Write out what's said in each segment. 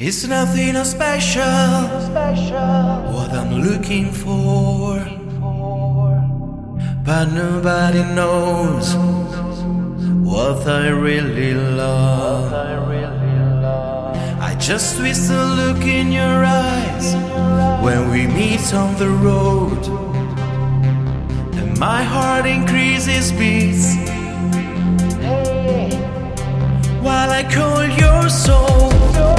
It's nothing special, what I'm looking for. But nobody knows what I really love. I just wish to look in your eyes when we meet on the road. And my heart increases beats while I call your soul.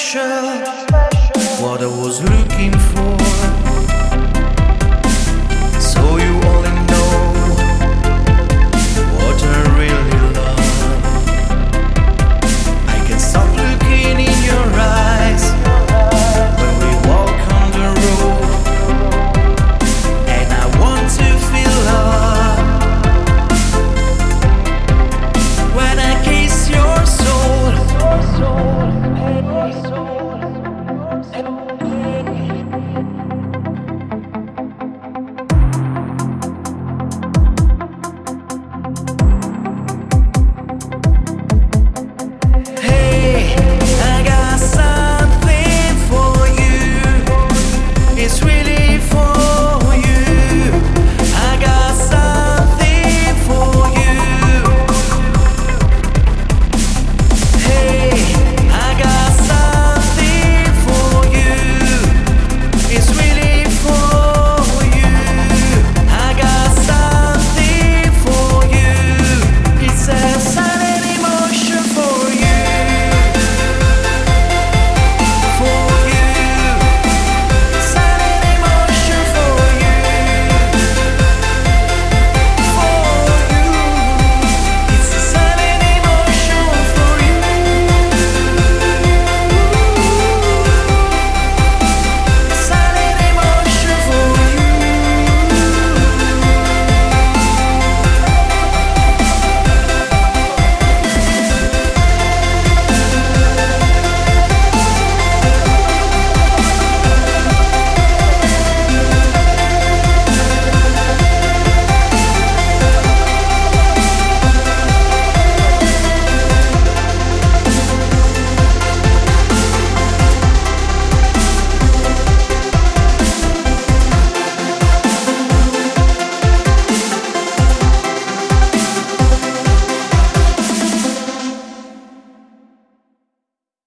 Special. What I was looking for.